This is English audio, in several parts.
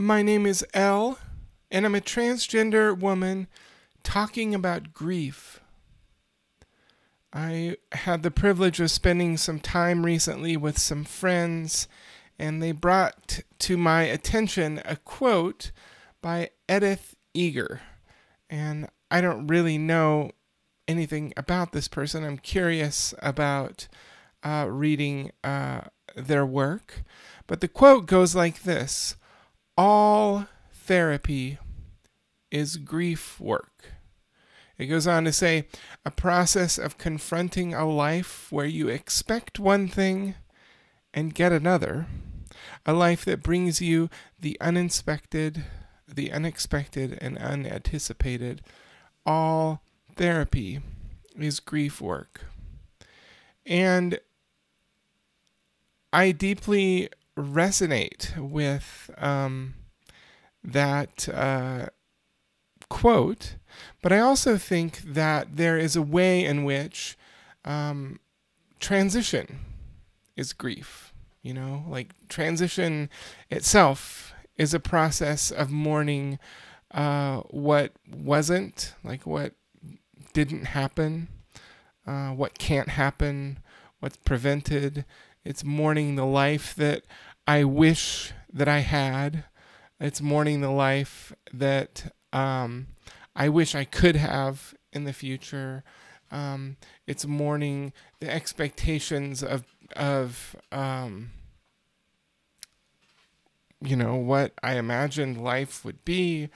My name is Elle, and I'm a transgender woman talking about grief. I had the privilege of spending some time recently with some friends, and they brought to my attention a quote by Edith Eger. And I don't really know anything about this person. I'm curious about uh, reading uh, their work. But the quote goes like this All therapy is grief work. It goes on to say a process of confronting a life where you expect one thing and get another, a life that brings you the unexpected, the unexpected and unanticipated. All therapy is grief work. And I deeply resonate with um, that uh, quote, but I also think that there is a way in which um, transition is grief. You know, like transition itself is a process of mourning uh, what wasn't, like what didn't happen, uh, what can't happen, what's prevented. It's mourning the life that I wish that I had. It's mourning the life that um, I wish I could have in the future. Um, it's mourning the expectations of of um, you know what I imagined life would be.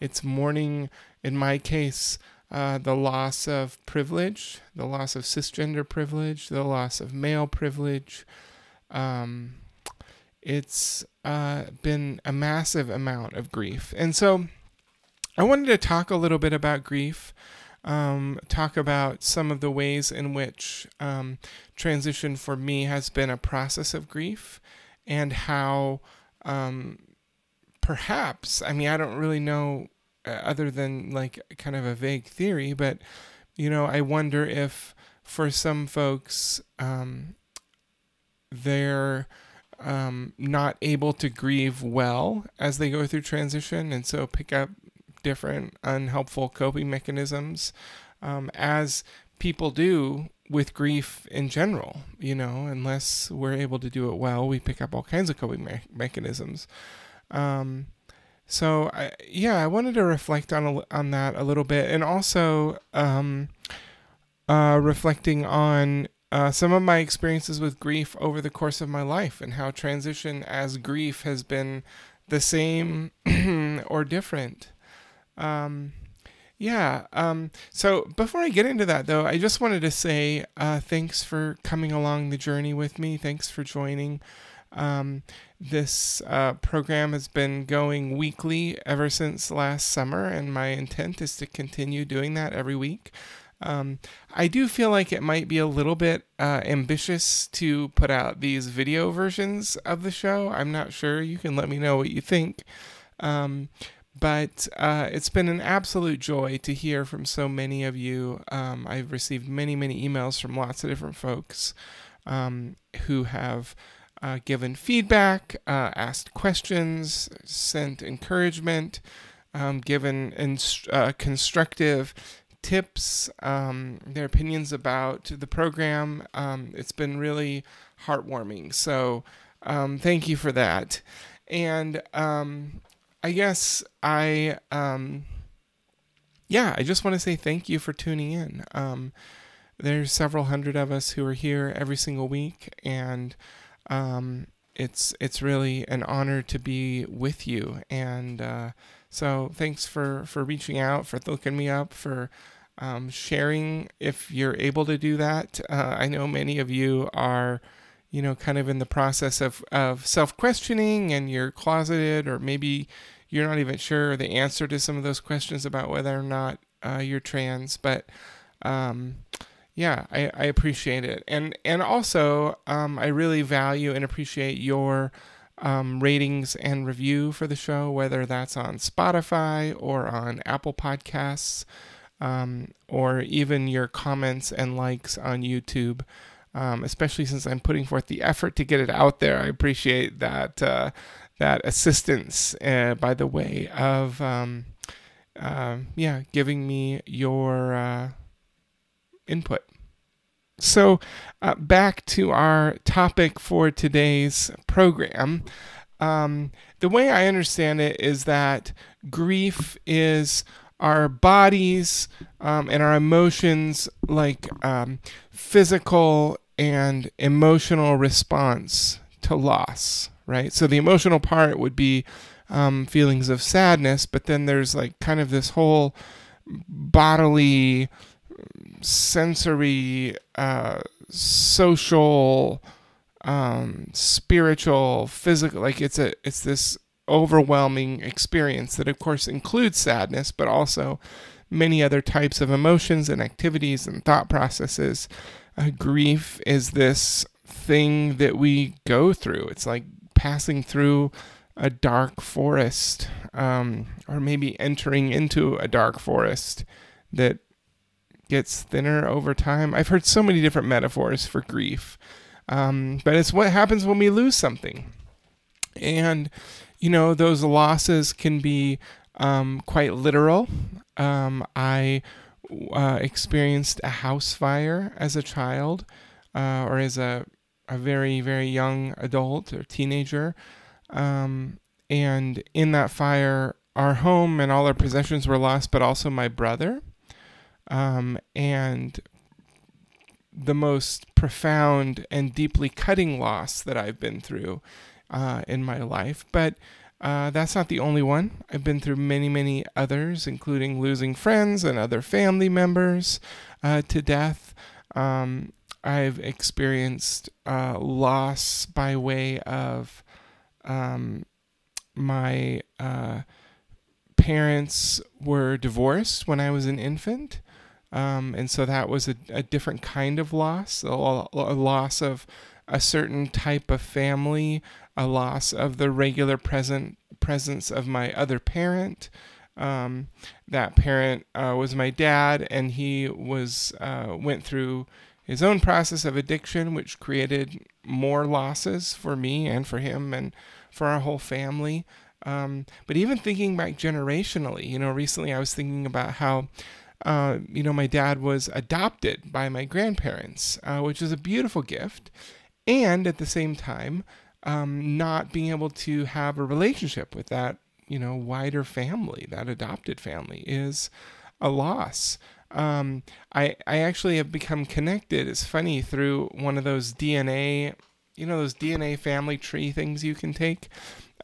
It's mourning, in my case, uh, the loss of privilege, the loss of cisgender privilege, the loss of male privilege. Um, it's uh, been a massive amount of grief, and so I wanted to talk a little bit about grief, um, talk about some of the ways in which um, transition for me has been a process of grief, and how um, perhaps, I mean, I don't really know uh, other than like kind of a vague theory, but you know, I wonder if for some folks, um, they're um, not able to grieve well as they go through transition, and so pick up different unhelpful coping mechanisms, um, as people do with grief in general. You know, unless we're able to do it well, we pick up all kinds of coping me- mechanisms. Um, so I, yeah, I wanted to reflect on a, on that a little bit, and also um, uh, reflecting on uh, some of my experiences with grief over the course of my life, and how transition as grief has been the same or different. Um, yeah. Um, so before I get into that, though, I just wanted to say uh, thanks for coming along the journey with me. Thanks for joining. Um, this uh, program has been going weekly ever since last summer, and my intent is to continue doing that every week. Um, I do feel like it might be a little bit uh, ambitious to put out these video versions of the show. I'm not sure. You can let me know what you think. Um, but uh, it's been an absolute joy to hear from so many of you. Um, I've received many, many emails from lots of different folks um, who have uh, given feedback, uh, asked questions, sent encouragement, um, given inst- uh, constructive tips, um, their opinions about the program. Um, it's been really heartwarming. So um, thank you for that. And I guess I, um, yeah, I just want to say thank you for tuning in. Um, there's several hundred of us who are here every single week, and um, it's it's really an honor to be with you. And uh, so, thanks for for reaching out, for looking me up, for um, sharing if you're able to do that. Uh, I know many of you are you know, kind of in the process of, of self questioning and you're closeted, or maybe you're not even sure the answer to some of those questions about whether or not uh, you're trans. But um, yeah, I, I appreciate it, and and also um, I really value and appreciate your um, ratings and review for the show, whether that's on Spotify or on Apple Podcasts, um, or even your comments and likes on YouTube. um, especially since I'm putting forth the effort to get it out there. I appreciate that uh, that assistance uh, by the way of um, uh, yeah giving me your uh, input. So uh, back to our topic for today's program. Um, the way I understand it is that grief is our bodies um, and our emotions like um, physical and emotional response to loss, right? So the emotional part would be um, feelings of sadness, but then there's like kind of this whole bodily, sensory, uh, social, um, spiritual, physical. Like it's a it's this overwhelming experience that, of course, includes sadness, but also many other types of emotions and activities and thought processes uh, grief is this thing that we go through. It's like passing through a dark forest, um, or maybe entering into a dark forest that gets thinner over time. I've heard so many different metaphors for grief, um, but it's what happens when we lose something. And, you know, those losses can be um, quite literal. Um, I uh, experienced a house fire as a child uh, or as a, a very, very young adult or teenager. Um, and in that fire, our home and all our possessions were lost, but also my brother. Um, and the most profound and deeply cutting loss that I've been through uh, in my life. But uh, that's not the only one. I've been through many, many others, including losing friends and other family members uh, to death. Um, I've experienced uh, loss by way of um, my uh, parents were divorced when I was an infant. Um, and so that was a, a, different kind of loss, a, a loss of a certain type of family, a loss of the regular present presence of my other parent. Um, that parent uh, was my dad, and he was uh, went through his own process of addiction, which created more losses for me and for him and for our whole family. Um, but even thinking back generationally, you know, recently I was thinking about how, uh, you know, my dad was adopted by my grandparents, uh, which is a beautiful gift. And at the same time, um, not being able to have a relationship with that, you know, wider family, that adopted family, is a loss. Um, I I actually have become connected. It's funny through one of those DNA, you know, those DNA family tree things you can take.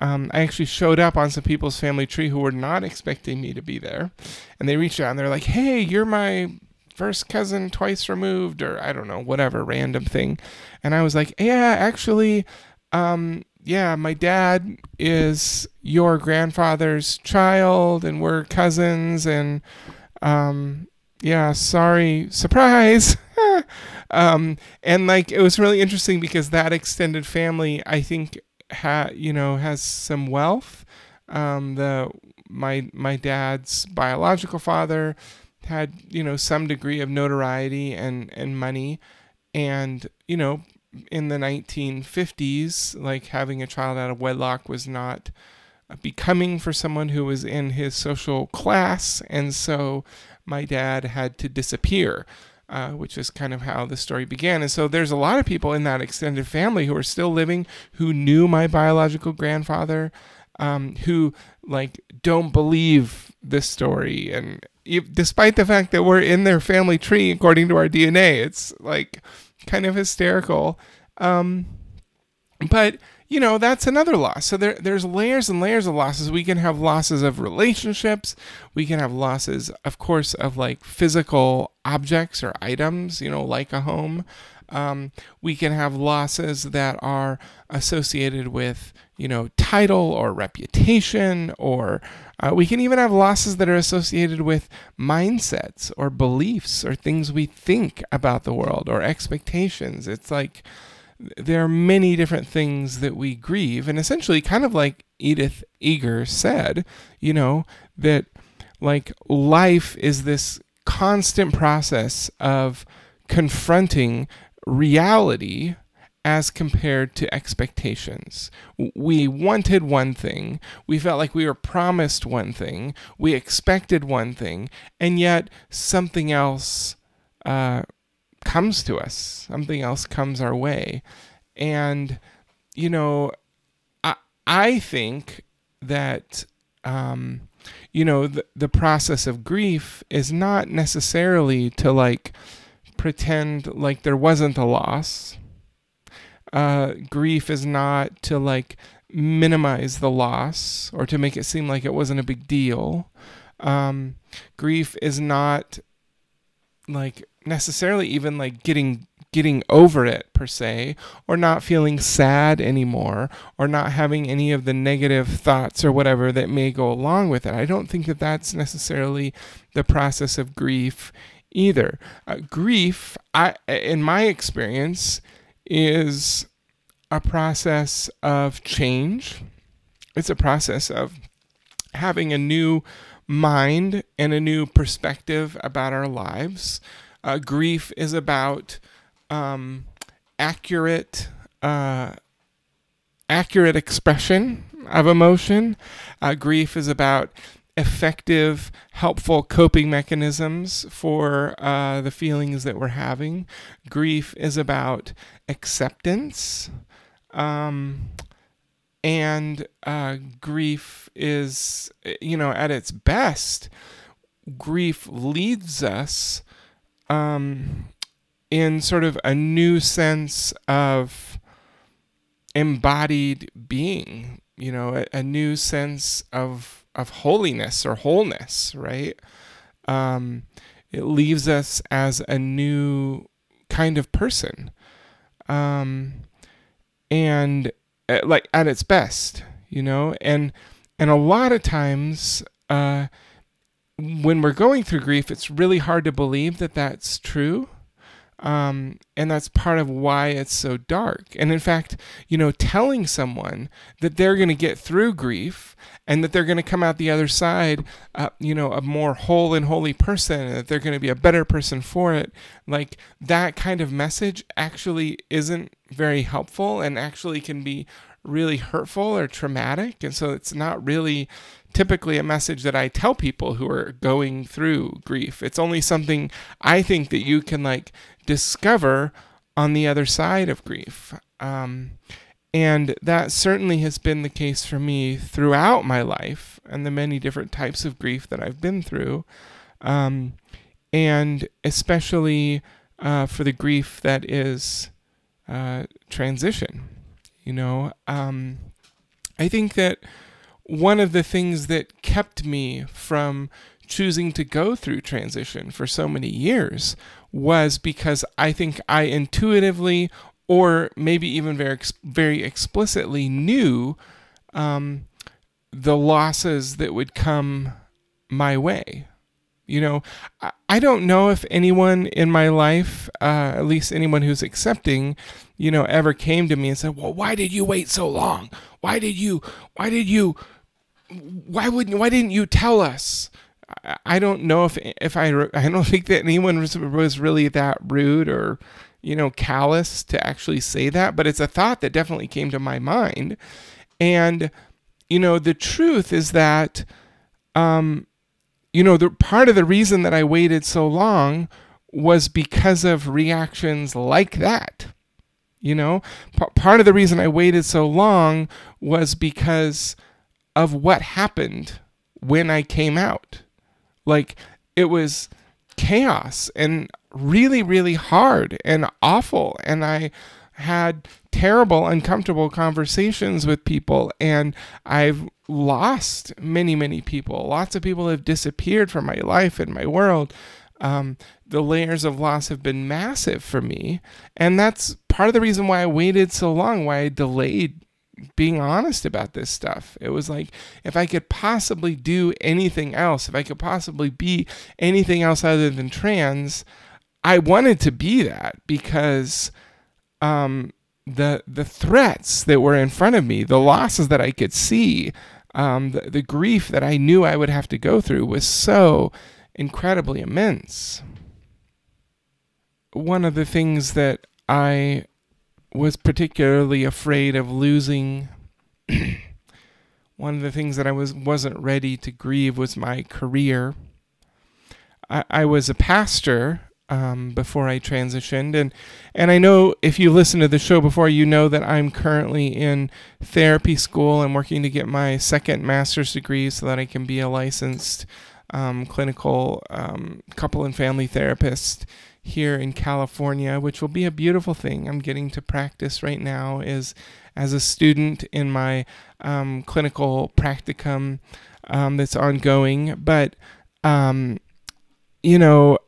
Um, I actually showed up on some people's family tree who were not expecting me to be there, and they reached out and they're like, "Hey, you're my first cousin twice removed," or I don't know, whatever random thing, and I was like, "Yeah, actually." Um, yeah, my dad is your grandfather's child, and we're cousins, and um, yeah, sorry, surprise. um, and like it was really interesting because that extended family, I think, ha you know has some wealth. Um, the my my dad's biological father had you know some degree of notoriety and and money, and you know in the 1950s, like having a child out of wedlock was not becoming for someone who was in his social class, and so my dad had to disappear. Uh, which is kind of how the story began. And so there's a lot of people in that extended family who are still living who knew my biological grandfather, um, who like don't believe this story. And if, despite the fact that we're in their family tree according to our DNA, it's like kind of hysterical. Um, but you know that's another loss. So there, there's layers and layers of losses. We can have losses of relationships. We can have losses, of course, of like physical objects or items. You know, like a home. Um, we can have losses that are associated with you know title or reputation or uh, we can even have losses that are associated with mindsets or beliefs or things we think about the world or expectations. It's like there are many different things that we grieve. And essentially, kind of like Edith Eger said, you know, that like life is this constant process of confronting reality as compared to expectations. We wanted one thing, we felt like we were promised one thing, we expected one thing, and yet something else uh, comes to us, something else comes our way. And, you know, I, I think that, um, you know, the, the process of grief is not necessarily to like pretend like there wasn't a loss uh, grief is not to like minimize the loss or to make it seem like it wasn't a big deal. Um, grief is not like necessarily even like getting getting over it per se or not feeling sad anymore or not having any of the negative thoughts or whatever that may go along with it. I don't think that that's necessarily the process of grief either. Uh, grief, I in my experience, is a process of change. It's a process of having a new mind and a new perspective about our lives. Uh, grief is about um, accurate, uh, accurate expression of emotion. Uh, grief is about effective, helpful coping mechanisms for uh, the feelings that we're having. Grief is about acceptance. Um, and uh, grief is, you know, at its best, grief leads us um, in sort of a new sense of embodied being, you know, a, a new sense of of holiness or wholeness, right? Um, it leaves us as a new kind of person. Um, and uh, like at its best, you know, and and a lot of times uh, when we're going through grief, it's really hard to believe that that's true. Um, and that's part of why it's so dark. And in fact, you know, telling someone that they're going to get through grief and that they're going to come out the other side, uh, you know, a more whole and holy person, and that they're going to be a better person for it, like that kind of message actually isn't very helpful and actually can be really hurtful or traumatic. And so it's not really typically a message that I tell people who are going through grief. It's only something I think that you can like discover on the other side of grief. Um, and that certainly has been the case for me throughout my life and the many different types of grief that I've been through. Um, and especially uh, for the grief that is uh, transition. You know, um, I think that one of the things that kept me from choosing to go through transition for so many years was because I think I intuitively or maybe even very very explicitly knew um, the losses that would come my way. You know, I don't know if anyone in my life, uh, at least anyone who's accepting, you know, ever came to me and said, "Well, why did you wait so long? Why did you? Why did you?" Why wouldn't why didn't you tell us I don't know if if I I don't think that anyone was, was really that rude or you know callous to actually say that, but it's a thought that definitely came to my mind. And you know the truth is that um you know the part of the reason that I waited so long was because of reactions like that. You know, P- part of the reason I waited so long was because of what happened when I came out. Like it was chaos and really, really hard and awful. And I had terrible, uncomfortable conversations with people, and I've lost many, many people. Lots of people have disappeared from my life and my world. Um, the layers of loss have been massive for me. And that's part of the reason why I waited so long, why I delayed being honest about this stuff. It was like if I could possibly do anything else, if I could possibly be anything else other than trans, I wanted to be that because um, the the threats that were in front of me, the losses that I could see, um, the, the grief that I knew I would have to go through was so incredibly immense. One of the things that I was particularly afraid of losing one of the things that I was wasn't ready to grieve was my career. I, I was a pastor um, before I transitioned, and and I know if you listen to the show before, you know that I'm currently in therapy school and working to get my second master's degree so that I can be a licensed um, clinical um, couple and family therapist here in California, which will be a beautiful thing. I'm getting to practice right now is as a student in my um, clinical practicum um, that's ongoing. But, um, you know,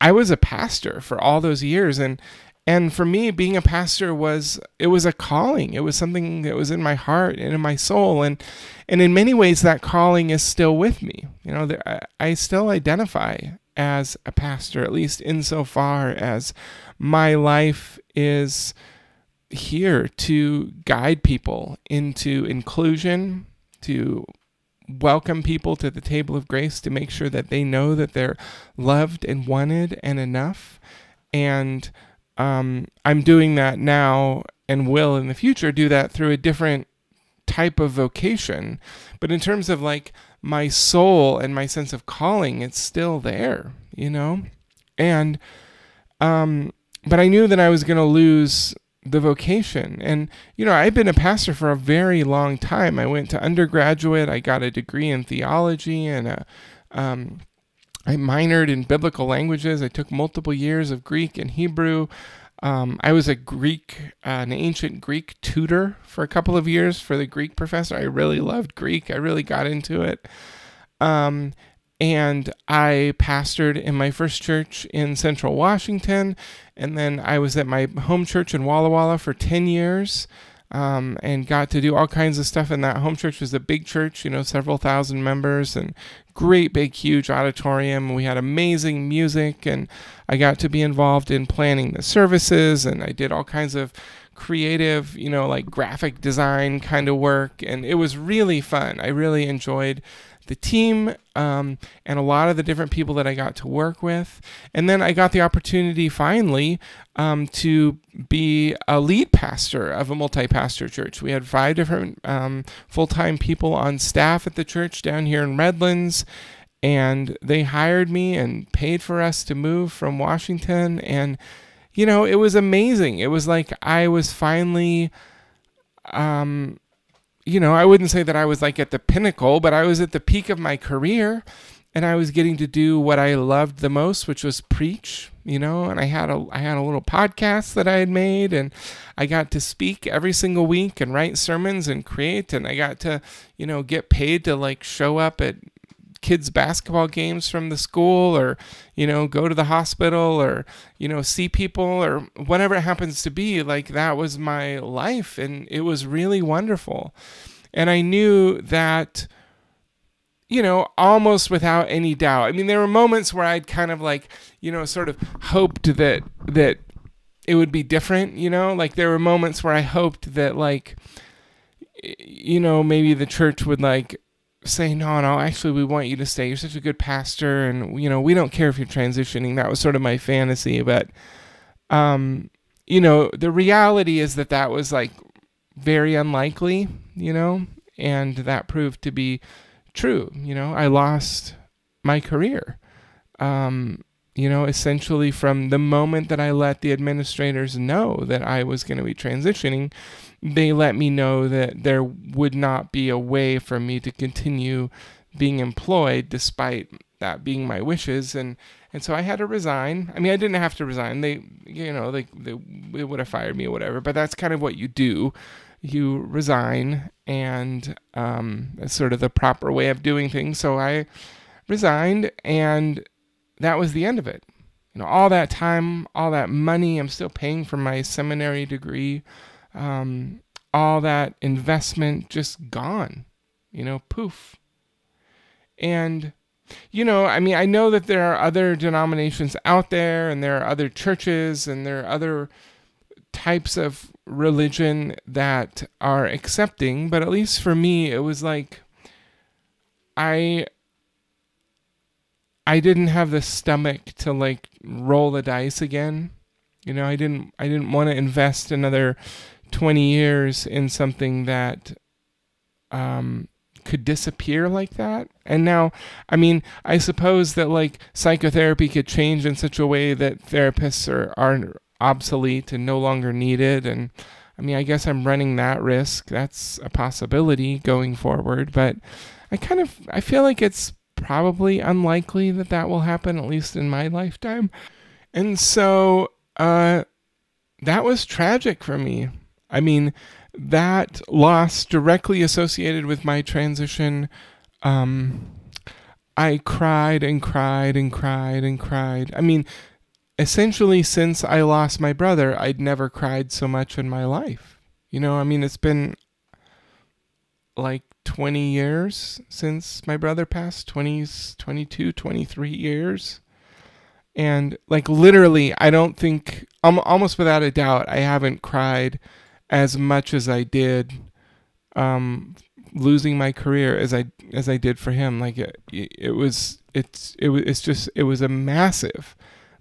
I was a pastor for all those years and and for me being a pastor was it was a calling it was something that was in my heart and in my soul and and in many ways that calling is still with me you know I, I still identify as a pastor at least insofar as my life is here to guide people into inclusion, to welcome people to the table of grace, to make sure that they know that they're loved and wanted and enough. And um, I'm doing that now and will in the future do that through a different type of vocation. But in terms of like my soul and my sense of calling, it's still there, you know? And, um, but I knew that I was going to lose the vocation. And, you know, I've been a pastor for a very long time. I went to undergraduate, I got a degree in theology, and a, um, I minored in biblical languages. I took multiple years of Greek and Hebrew. Um, I was a Greek, uh, an ancient Greek tutor for a couple of years for the Greek professor. I really loved Greek. I really got into it. Um, and I pastored in my first church in central Washington. And then I was at my home church in Walla Walla for 10 years um, and got to do all kinds of stuff in that home church. was a big church, you know, several thousand members and great, big, huge auditorium. We had amazing music, and I got to be involved in planning the services, and I did all kinds of creative, you know, like graphic design kind of work. And it was really fun. I really enjoyed the team um, and a lot of the different people that I got to work with. And then I got the opportunity finally um, to be a lead pastor of a multi pastor church. We had five different um, full time people on staff at the church down here in Redlands. And they hired me and paid for us to move from Washington. And, you know, it was amazing. It was like I was finally um, you know, I wouldn't say that I was like at the pinnacle, but I was at the peak of my career and I was getting to do what I loved the most, which was preach, you know, and I had a I had a little podcast that I had made and I got to speak every single week and write sermons and create and I got to, you know, get paid to like show up at kids basketball games from the school or you know go to the hospital or you know see people or whatever it happens to be like that was my life and it was really wonderful. And i knew that you know almost without any doubt. I mean there were moments where i'd kind of like you know sort of hoped that that it would be different you know? Like there were moments where i hoped that like you know maybe the church would like say, no, no, actually, we want you to stay. You're such a good pastor, and you know, we don't care if you're transitioning. That was sort of my fantasy, but, um, you know, the reality is that that was like very unlikely, you know, and that proved to be true. You know, I lost my career. Um, you know, essentially from the moment that I let the administrators know that I was going to be transitioning, they let me know that there would not be a way for me to continue being employed despite that being my wishes and and so I had to resign. I mean, I didn't have to resign. They, you know, they, they, they would have fired me or whatever, but that's kind of what you do. You resign, and um, that's sort of the proper way of doing things. So I resigned, and that was the end of it. You know, all that time, all that money, I'm still paying for my seminary degree um, all that investment just gone, you know, poof. And, you know, I mean, I know that there are other denominations out there and there are other churches and there are other types of religion that are accepting, but at least for me, it was like I I didn't have the stomach to like roll the dice again You know, I didn't I didn't want to invest another 20 years in something that um, could disappear like that. And now, I mean, I suppose that like psychotherapy could change in such a way that therapists are, are obsolete and no longer needed. And I mean, I guess I'm running that risk. That's a possibility going forward. But I kind of, I feel like it's probably unlikely that that will happen, at least in my lifetime. And so, uh, that was tragic for me. I mean, that loss directly associated with my transition, um, I cried and cried and cried and cried. I mean, essentially, since I lost my brother, I'd never cried so much in my life. You know, I mean, it's been like 20 years since my brother passed 20s 22 23 years and like literally i don't think almost without a doubt i haven't cried as much as I did um, losing my career as I as I did for him. Like it, it was it's it it's just it was a massive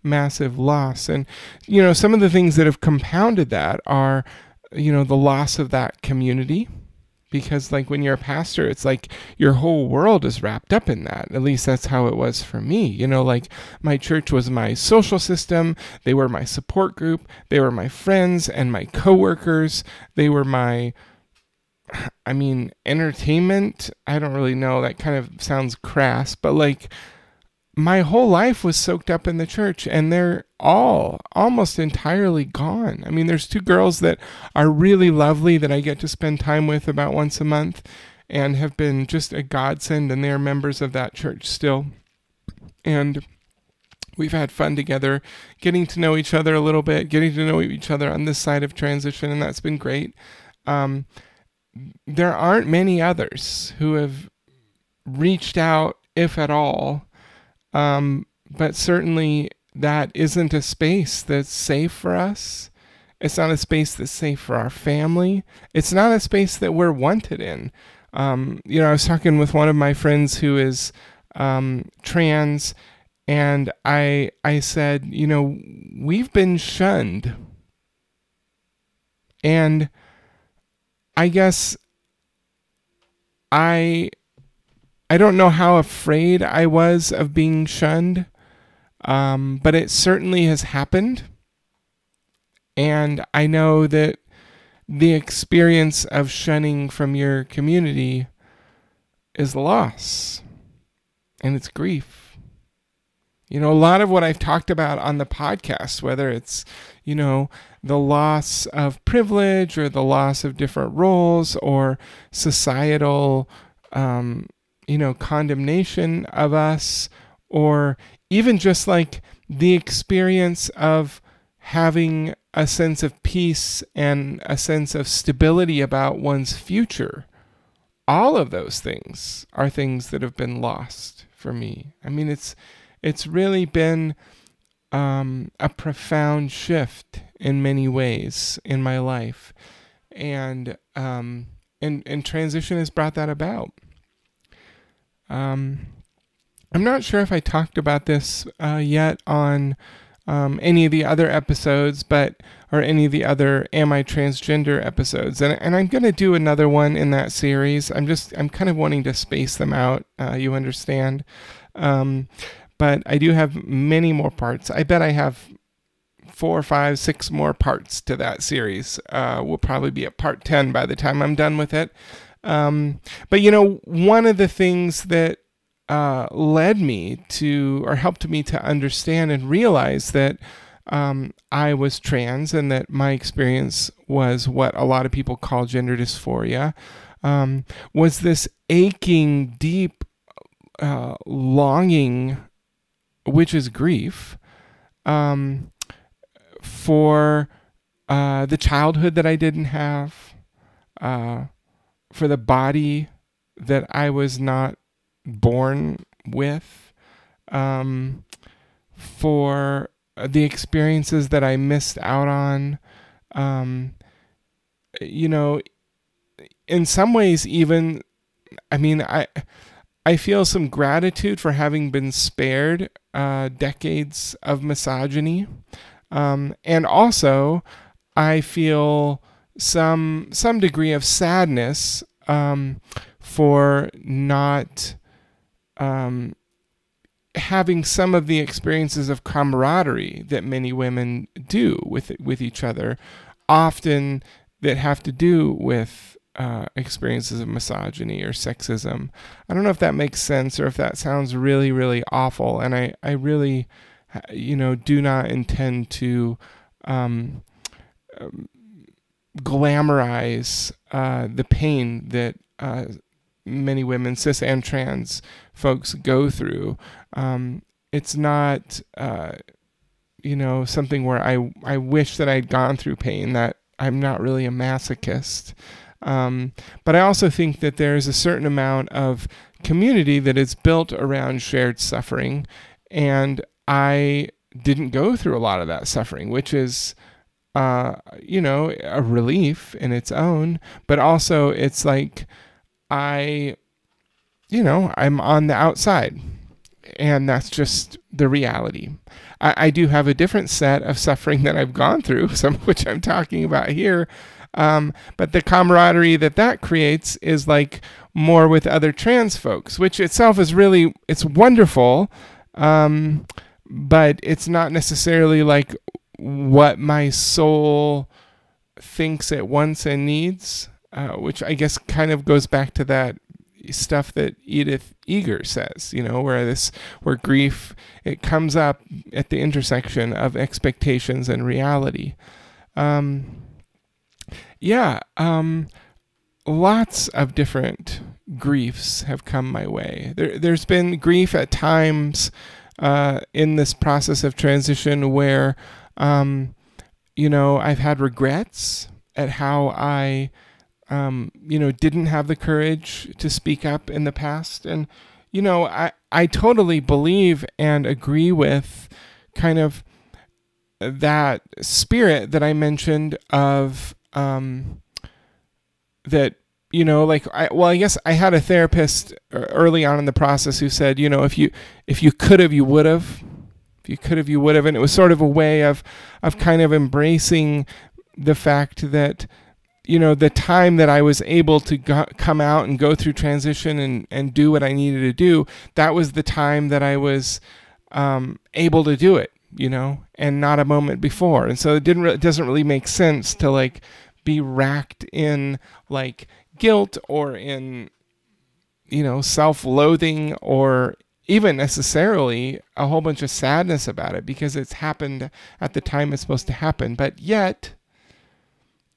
massive loss and you know some of the things that have compounded that are you know the loss of that community because like when you're a pastor it's like your whole world is wrapped up in that. At least that's how it was for me you know like my church was my social system. They were my support group. They were my friends and my coworkers. They were my i mean entertainment. I don't really know. That kind of sounds crass but like my whole life was soaked up in the church and they're all almost entirely gone. I mean, there's two girls that are really lovely that I get to spend time with about once a month and have been just a godsend and they're members of that church still. And we've had fun together, getting to know each other a little bit, getting to know each other on this side of transition, and that's been great. Um, there aren't many others who have reached out, if at all, um, but certainly that isn't a space that's safe for us. It's not a space that's safe for our family. It's not a space that we're wanted in. Um, you know, I was talking with one of my friends who is um, trans, and I I said, you know, we've been shunned, and I guess I I don't know how afraid I was of being shunned, um, but it certainly has happened. And I know that the experience of shunning from your community is loss and it's grief. You know, a lot of what I've talked about on the podcast, whether it's, you know, the loss of privilege or the loss of different roles or societal um, you know, condemnation of us, or even just like the experience of having a sense of peace and a sense of stability about one's future. All of those things are things that have been lost for me. I mean, it's it's really been um, a profound shift in many ways in my life, and um, and and transition has brought that about. Um, I'm not sure if I talked about this uh, yet on um, any of the other episodes, but or any of the other "Am I Transgender" episodes, and and I'm gonna do another one in that series. I'm just I'm kind of wanting to space them out. Uh, you understand? Um, but I do have many more parts. I bet I have four, five, six more parts to that series. Uh, we'll probably be at part ten by the time I'm done with it. Um, but you know, one of the things that uh, led me to, or helped me to understand and realize that um, I was trans and that my experience was what a lot of people call gender dysphoria, um, was this aching, deep uh, longing, which is grief, um, for uh, the childhood that I didn't have. Uh, for the body that I was not born with, um, for the experiences that I missed out on. Um, you know, in some ways, even, I mean, I. I feel some gratitude for having been spared uh, decades of misogyny. Um, and also, I feel some some degree of sadness um, for not um, having some of the experiences of camaraderie that many women do with with each other, often that have to do with uh, experiences of misogyny or sexism. I don't know if that makes sense or if that sounds really really awful, and I I really you know do not intend to. Um, um, glamorize uh, the pain that uh, many women, cis and trans folks, go through. Um, it's not, uh, you know, something where I I wish that I'd gone through pain. That I'm not really a masochist. Um, but I also think that there's a certain amount of community that is built around shared suffering, and I didn't go through a lot of that suffering, which is uh, you know, a relief in its own, but also it's like I, you know, I'm on the outside, and that's just the reality. I, I do have a different set of suffering that I've gone through, some of which I'm talking about here. Um, but the camaraderie that that creates is like more with other trans folks, which itself is really it's wonderful. Um, but it's not necessarily like what my soul thinks it wants and needs, uh, which I guess kind of goes back to that stuff that Edith Eger says, you know, where this where grief it comes up at the intersection of expectations and reality. Um, yeah, um, lots of different griefs have come my way. There, there's been grief at times uh, in this process of transition where um, you know, I've had regrets at how I, um, you know, didn't have the courage to speak up in the past. And, you know, I, I totally believe and agree with kind of that spirit that I mentioned of um, that you know like I well I guess I had a therapist early on in the process who said you know if you if you could have you would have if you could have, you would have. And it was sort of a way of, of kind of embracing the fact that, you know, the time that I was able to go, come out and go through transition and, and do what I needed to do, that was the time that I was um, able to do it, you know, and not a moment before. And so it didn't, re- it doesn't really make sense to like be racked in like guilt or in, you know, self loathing or even necessarily a whole bunch of sadness about it because it's happened at the time it's supposed to happen. But yet,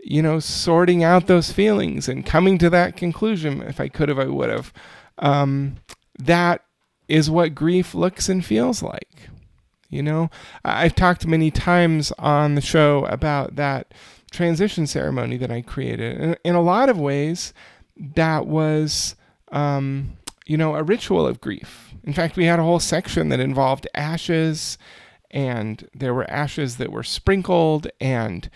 you know, sorting out those feelings and coming to that conclusion, if I could have, I would have, um, that is what grief looks and feels like. You know, I've talked many times on the show about that transition ceremony that I created. And in a lot of ways, that was, um, you know, a ritual of grief in fact, we had a whole section that involved ashes, and there were ashes that were sprinkled, and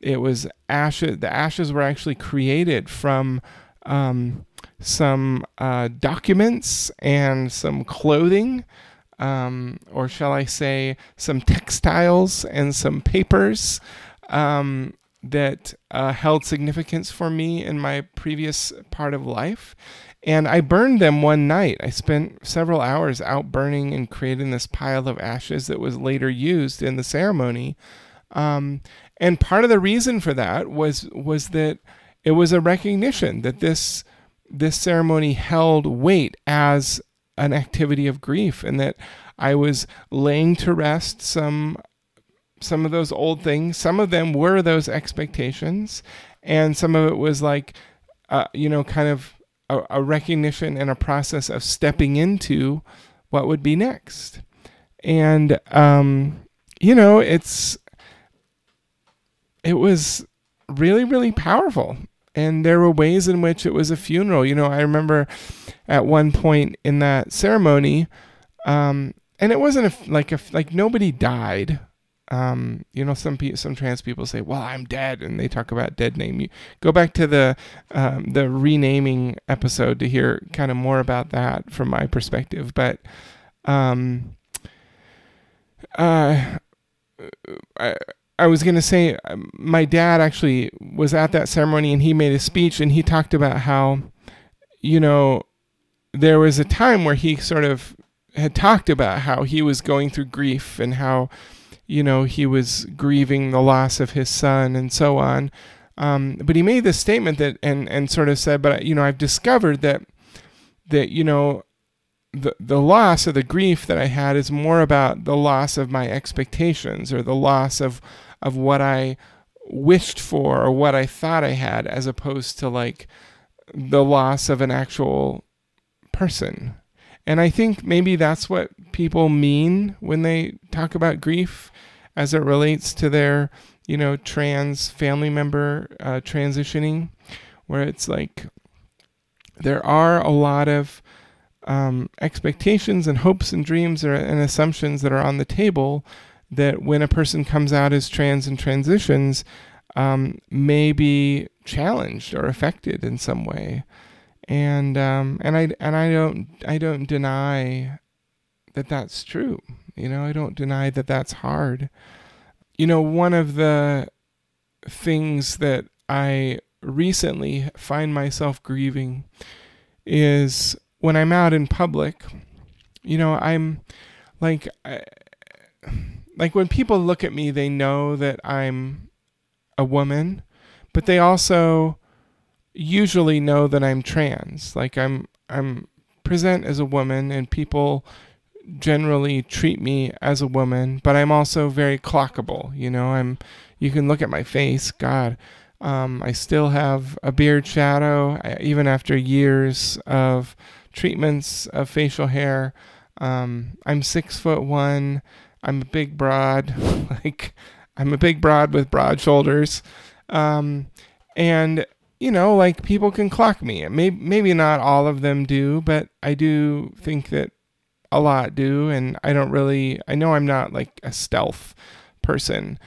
it was ashes. The ashes were actually created from um, some uh, documents and some clothing, um, or shall I say, some textiles and some papers um, that uh, held significance for me in my previous part of life. And I burned them one night. I spent several hours out burning and creating this pile of ashes that was later used in the ceremony. Um, and part of the reason for that was was that it was a recognition that this this ceremony held weight as an activity of grief, and that I was laying to rest some some of those old things. Some of them were those expectations, and some of it was like, uh, you know, kind of a, a recognition and a process of stepping into what would be next. And, um, you know, it's, it was really, really powerful. And there were ways in which it was a funeral. You know, I remember at one point in that ceremony, um, and it wasn't a, like a, like nobody died, um, you know, some some trans people say, "Well, I'm dead," and they talk about dead name. You go back to the um, the renaming episode to hear kind of more about that from my perspective. But um, uh, I, I was going to say, um, my dad actually was at that ceremony and he made a speech and he talked about how, you know, there was a time where he sort of had talked about how he was going through grief and how, you know, he was grieving the loss of his son and so on. Um, but he made this statement that and and sort of said, but you know, I've discovered that that you know the the loss or the grief that I had is more about the loss of my expectations or the loss of of what I wished for or what I thought I had as opposed to like the loss of an actual person. And I think maybe that's what people mean when they talk about grief as it relates to their, you know, trans family member uh, transitioning, where it's like there are a lot of um, expectations and hopes and dreams or, and assumptions that are on the table that when a person comes out as trans and transitions um, may be challenged or affected in some way. And um, and I and I don't I don't deny that that's true you know I don't deny that that's hard you know one of the things that I recently find myself grieving is when I'm out in public you know I'm like I, like when people look at me, they know that I'm a woman, but they also usually know that I'm trans. Like I'm I'm present as a woman and people generally treat me as a woman, but I'm also very clockable, you know. I'm you can look at my face, god. Um, I still have a beard shadow even after years of treatments of facial hair. Um, I'm six foot one. I'm a big broad, like I'm a big broad with broad shoulders. Um, and you know, like people can clock me. Maybe maybe not all of them do, but I do think that a lot do, and I don't really. I know I'm not like a stealth person,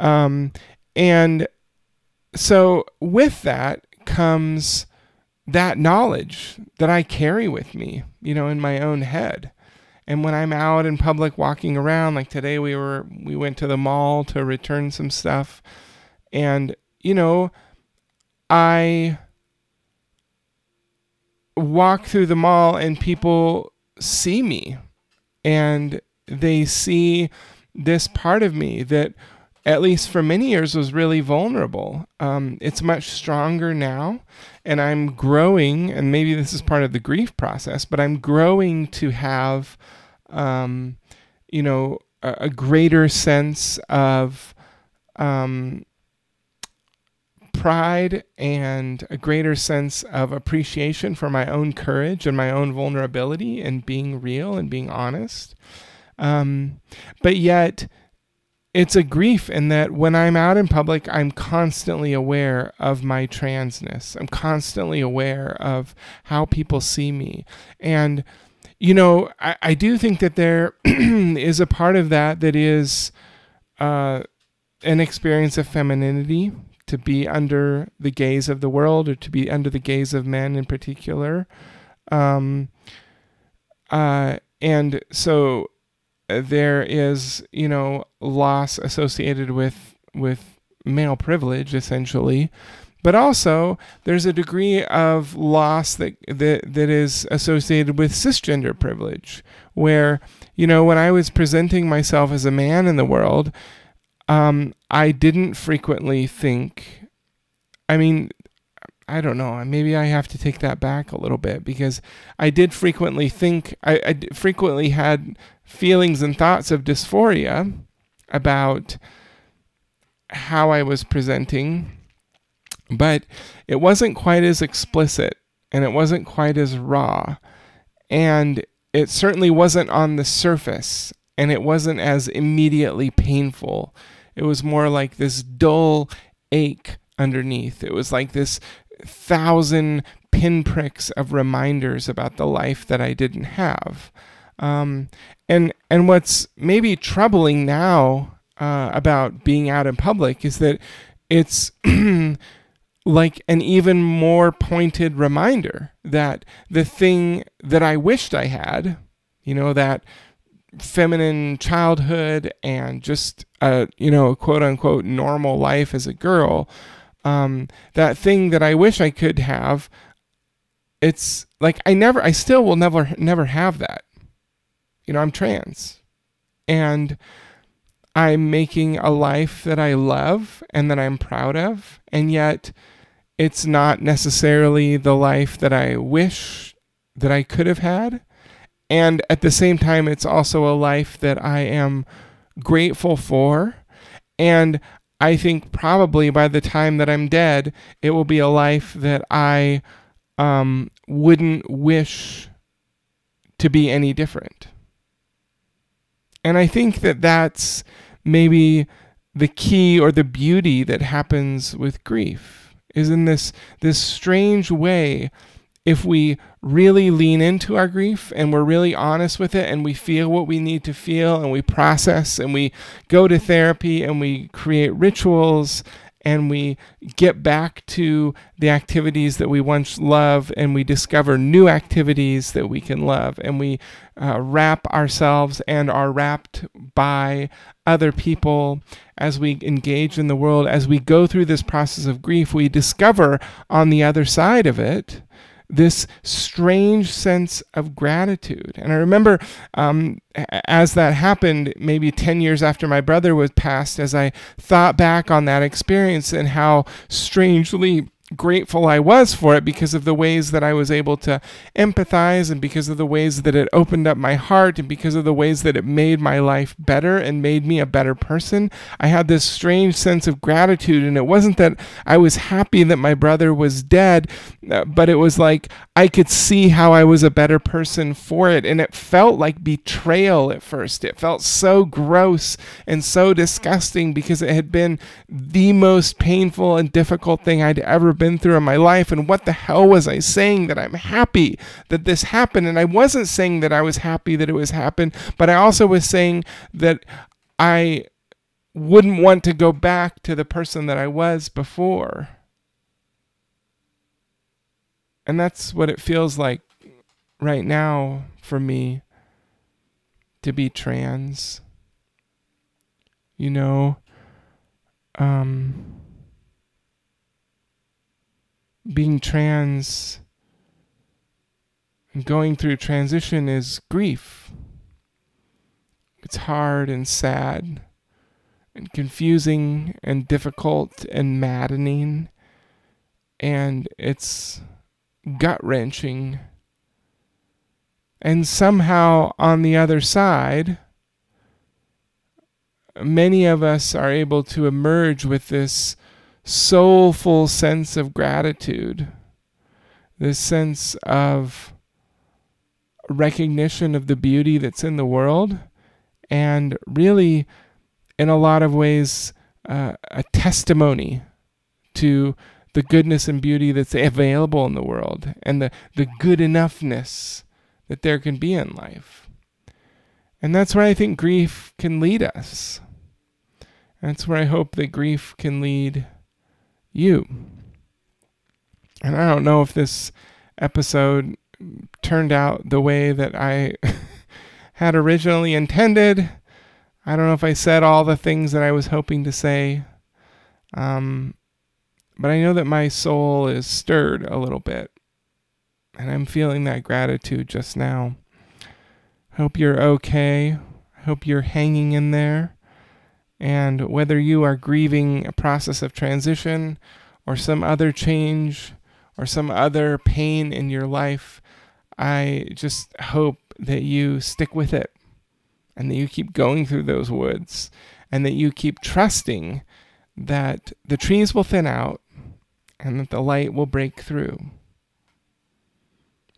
um, and so with that comes that knowledge that I carry with me, you know, in my own head. And when I'm out in public walking around, like today we were we went to the mall to return some stuff and you know, I walk through the mall and people see me and they see this part of me that at least for many years was really vulnerable. Um, it's much stronger now and i'm growing and maybe this is part of the grief process but i'm growing to have um, you know, a, a, greater sense of um, pride and a greater sense of appreciation for my own courage and my own vulnerability and being real and being honest. Um, but yet, it's a grief in that when I'm out in public, I'm constantly aware of my transness. I'm constantly aware of how people see me. And you know, I, I do think that there is a part of that that is uh, an experience of femininity to be under the gaze of the world or to be under the gaze of men in particular. Um, uh, and so uh, there is, you know, loss associated with with male privilege essentially but also there's a degree of loss that, that that is associated with cisgender privilege where you know when i was presenting myself as a man in the world um, i didn't frequently think i mean i don't know maybe i have to take that back a little bit because i did frequently think i, I frequently had feelings and thoughts of dysphoria about how i was presenting but it wasn't quite as explicit and it wasn't quite as raw. And it certainly wasn't on the surface and it wasn't as immediately painful. It was more like this dull ache underneath. It was like this thousand pinpricks of reminders about the life that I didn't have. Um, and and what's maybe troubling now uh, about being out in public is that it's like an even more pointed reminder that the thing that I wished I had, you know, that feminine childhood and just a you know quote unquote normal life as a girl um, that thing that i wish i could have it's like i never i still will never never have that. You know i'm trans. And i'm making a life that i love and that i'm proud of and yet it's not necessarily the life that i wish that i could have had and at the same time, it's also a life that I am grateful for. And I think probably by the time that I'm dead, it will be a life that I um, wouldn't wish to be any different. And I think that that's maybe the key or the beauty that happens with grief is in this this strange way if we really lean into our grief and we're really honest with it and we feel what we need to feel and we process and we go to therapy and we create rituals and we get back to the activities that we once loved and we discover new activities that we can love and we uh, wrap ourselves and are wrapped by other people as we engage in the world. As we go through this process of grief we discover on the other side of it this strange sense of gratitude. And I remember um, as that happened, maybe 10 years after my brother was passed, as I thought back on that experience and how strangely grateful I was for it because of the ways that I was able to empathize and because of the ways that it opened up my heart and because of the ways that it made my life better and made me a better person. I had this strange sense of gratitude, and it wasn't that I was happy that my brother was dead, uh, but it was like I could see how I was a better person for it. And it felt like betrayal at first. It felt so gross and so disgusting because it had been the most painful and difficult thing I'd ever been through in my life. And what the hell was I saying that I'm happy that this happened? And I wasn't saying that I was happy that it was happened, but I also was saying that I wouldn't want to go back to the person that I was before. And that's what it feels like right now for me to be trans. You know, um, being trans and going through transition is grief. It's hard and sad and confusing and difficult and maddening. And it's gut wrenching. And somehow on the other side, many of us are able to emerge with this soulful sense of gratitude, this sense of recognition of the beauty that's in the world, and really, in a lot of ways, uh, a testimony to the goodness and beauty that's available in the world and the, the good enoughness that there can be in life. And that's where I think grief can lead us. That's where I hope that grief can lead you. And I don't know if this episode turned out the way that I had originally intended. I don't know if I said all the things that I was hoping to say. Um, but I know that my soul is stirred a little bit. And I'm feeling that gratitude just now. Hope you're okay. Hope you're hanging in there. And whether you are grieving a process of transition or some other change or some other pain in your life, I just hope that you stick with it and that you keep going through those woods and that you keep trusting that the trees will thin out and that the light will break through.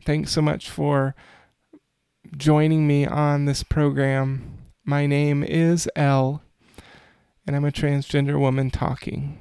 Thanks so much for joining me on this program. My name is Elle and I'm a transgender woman talking.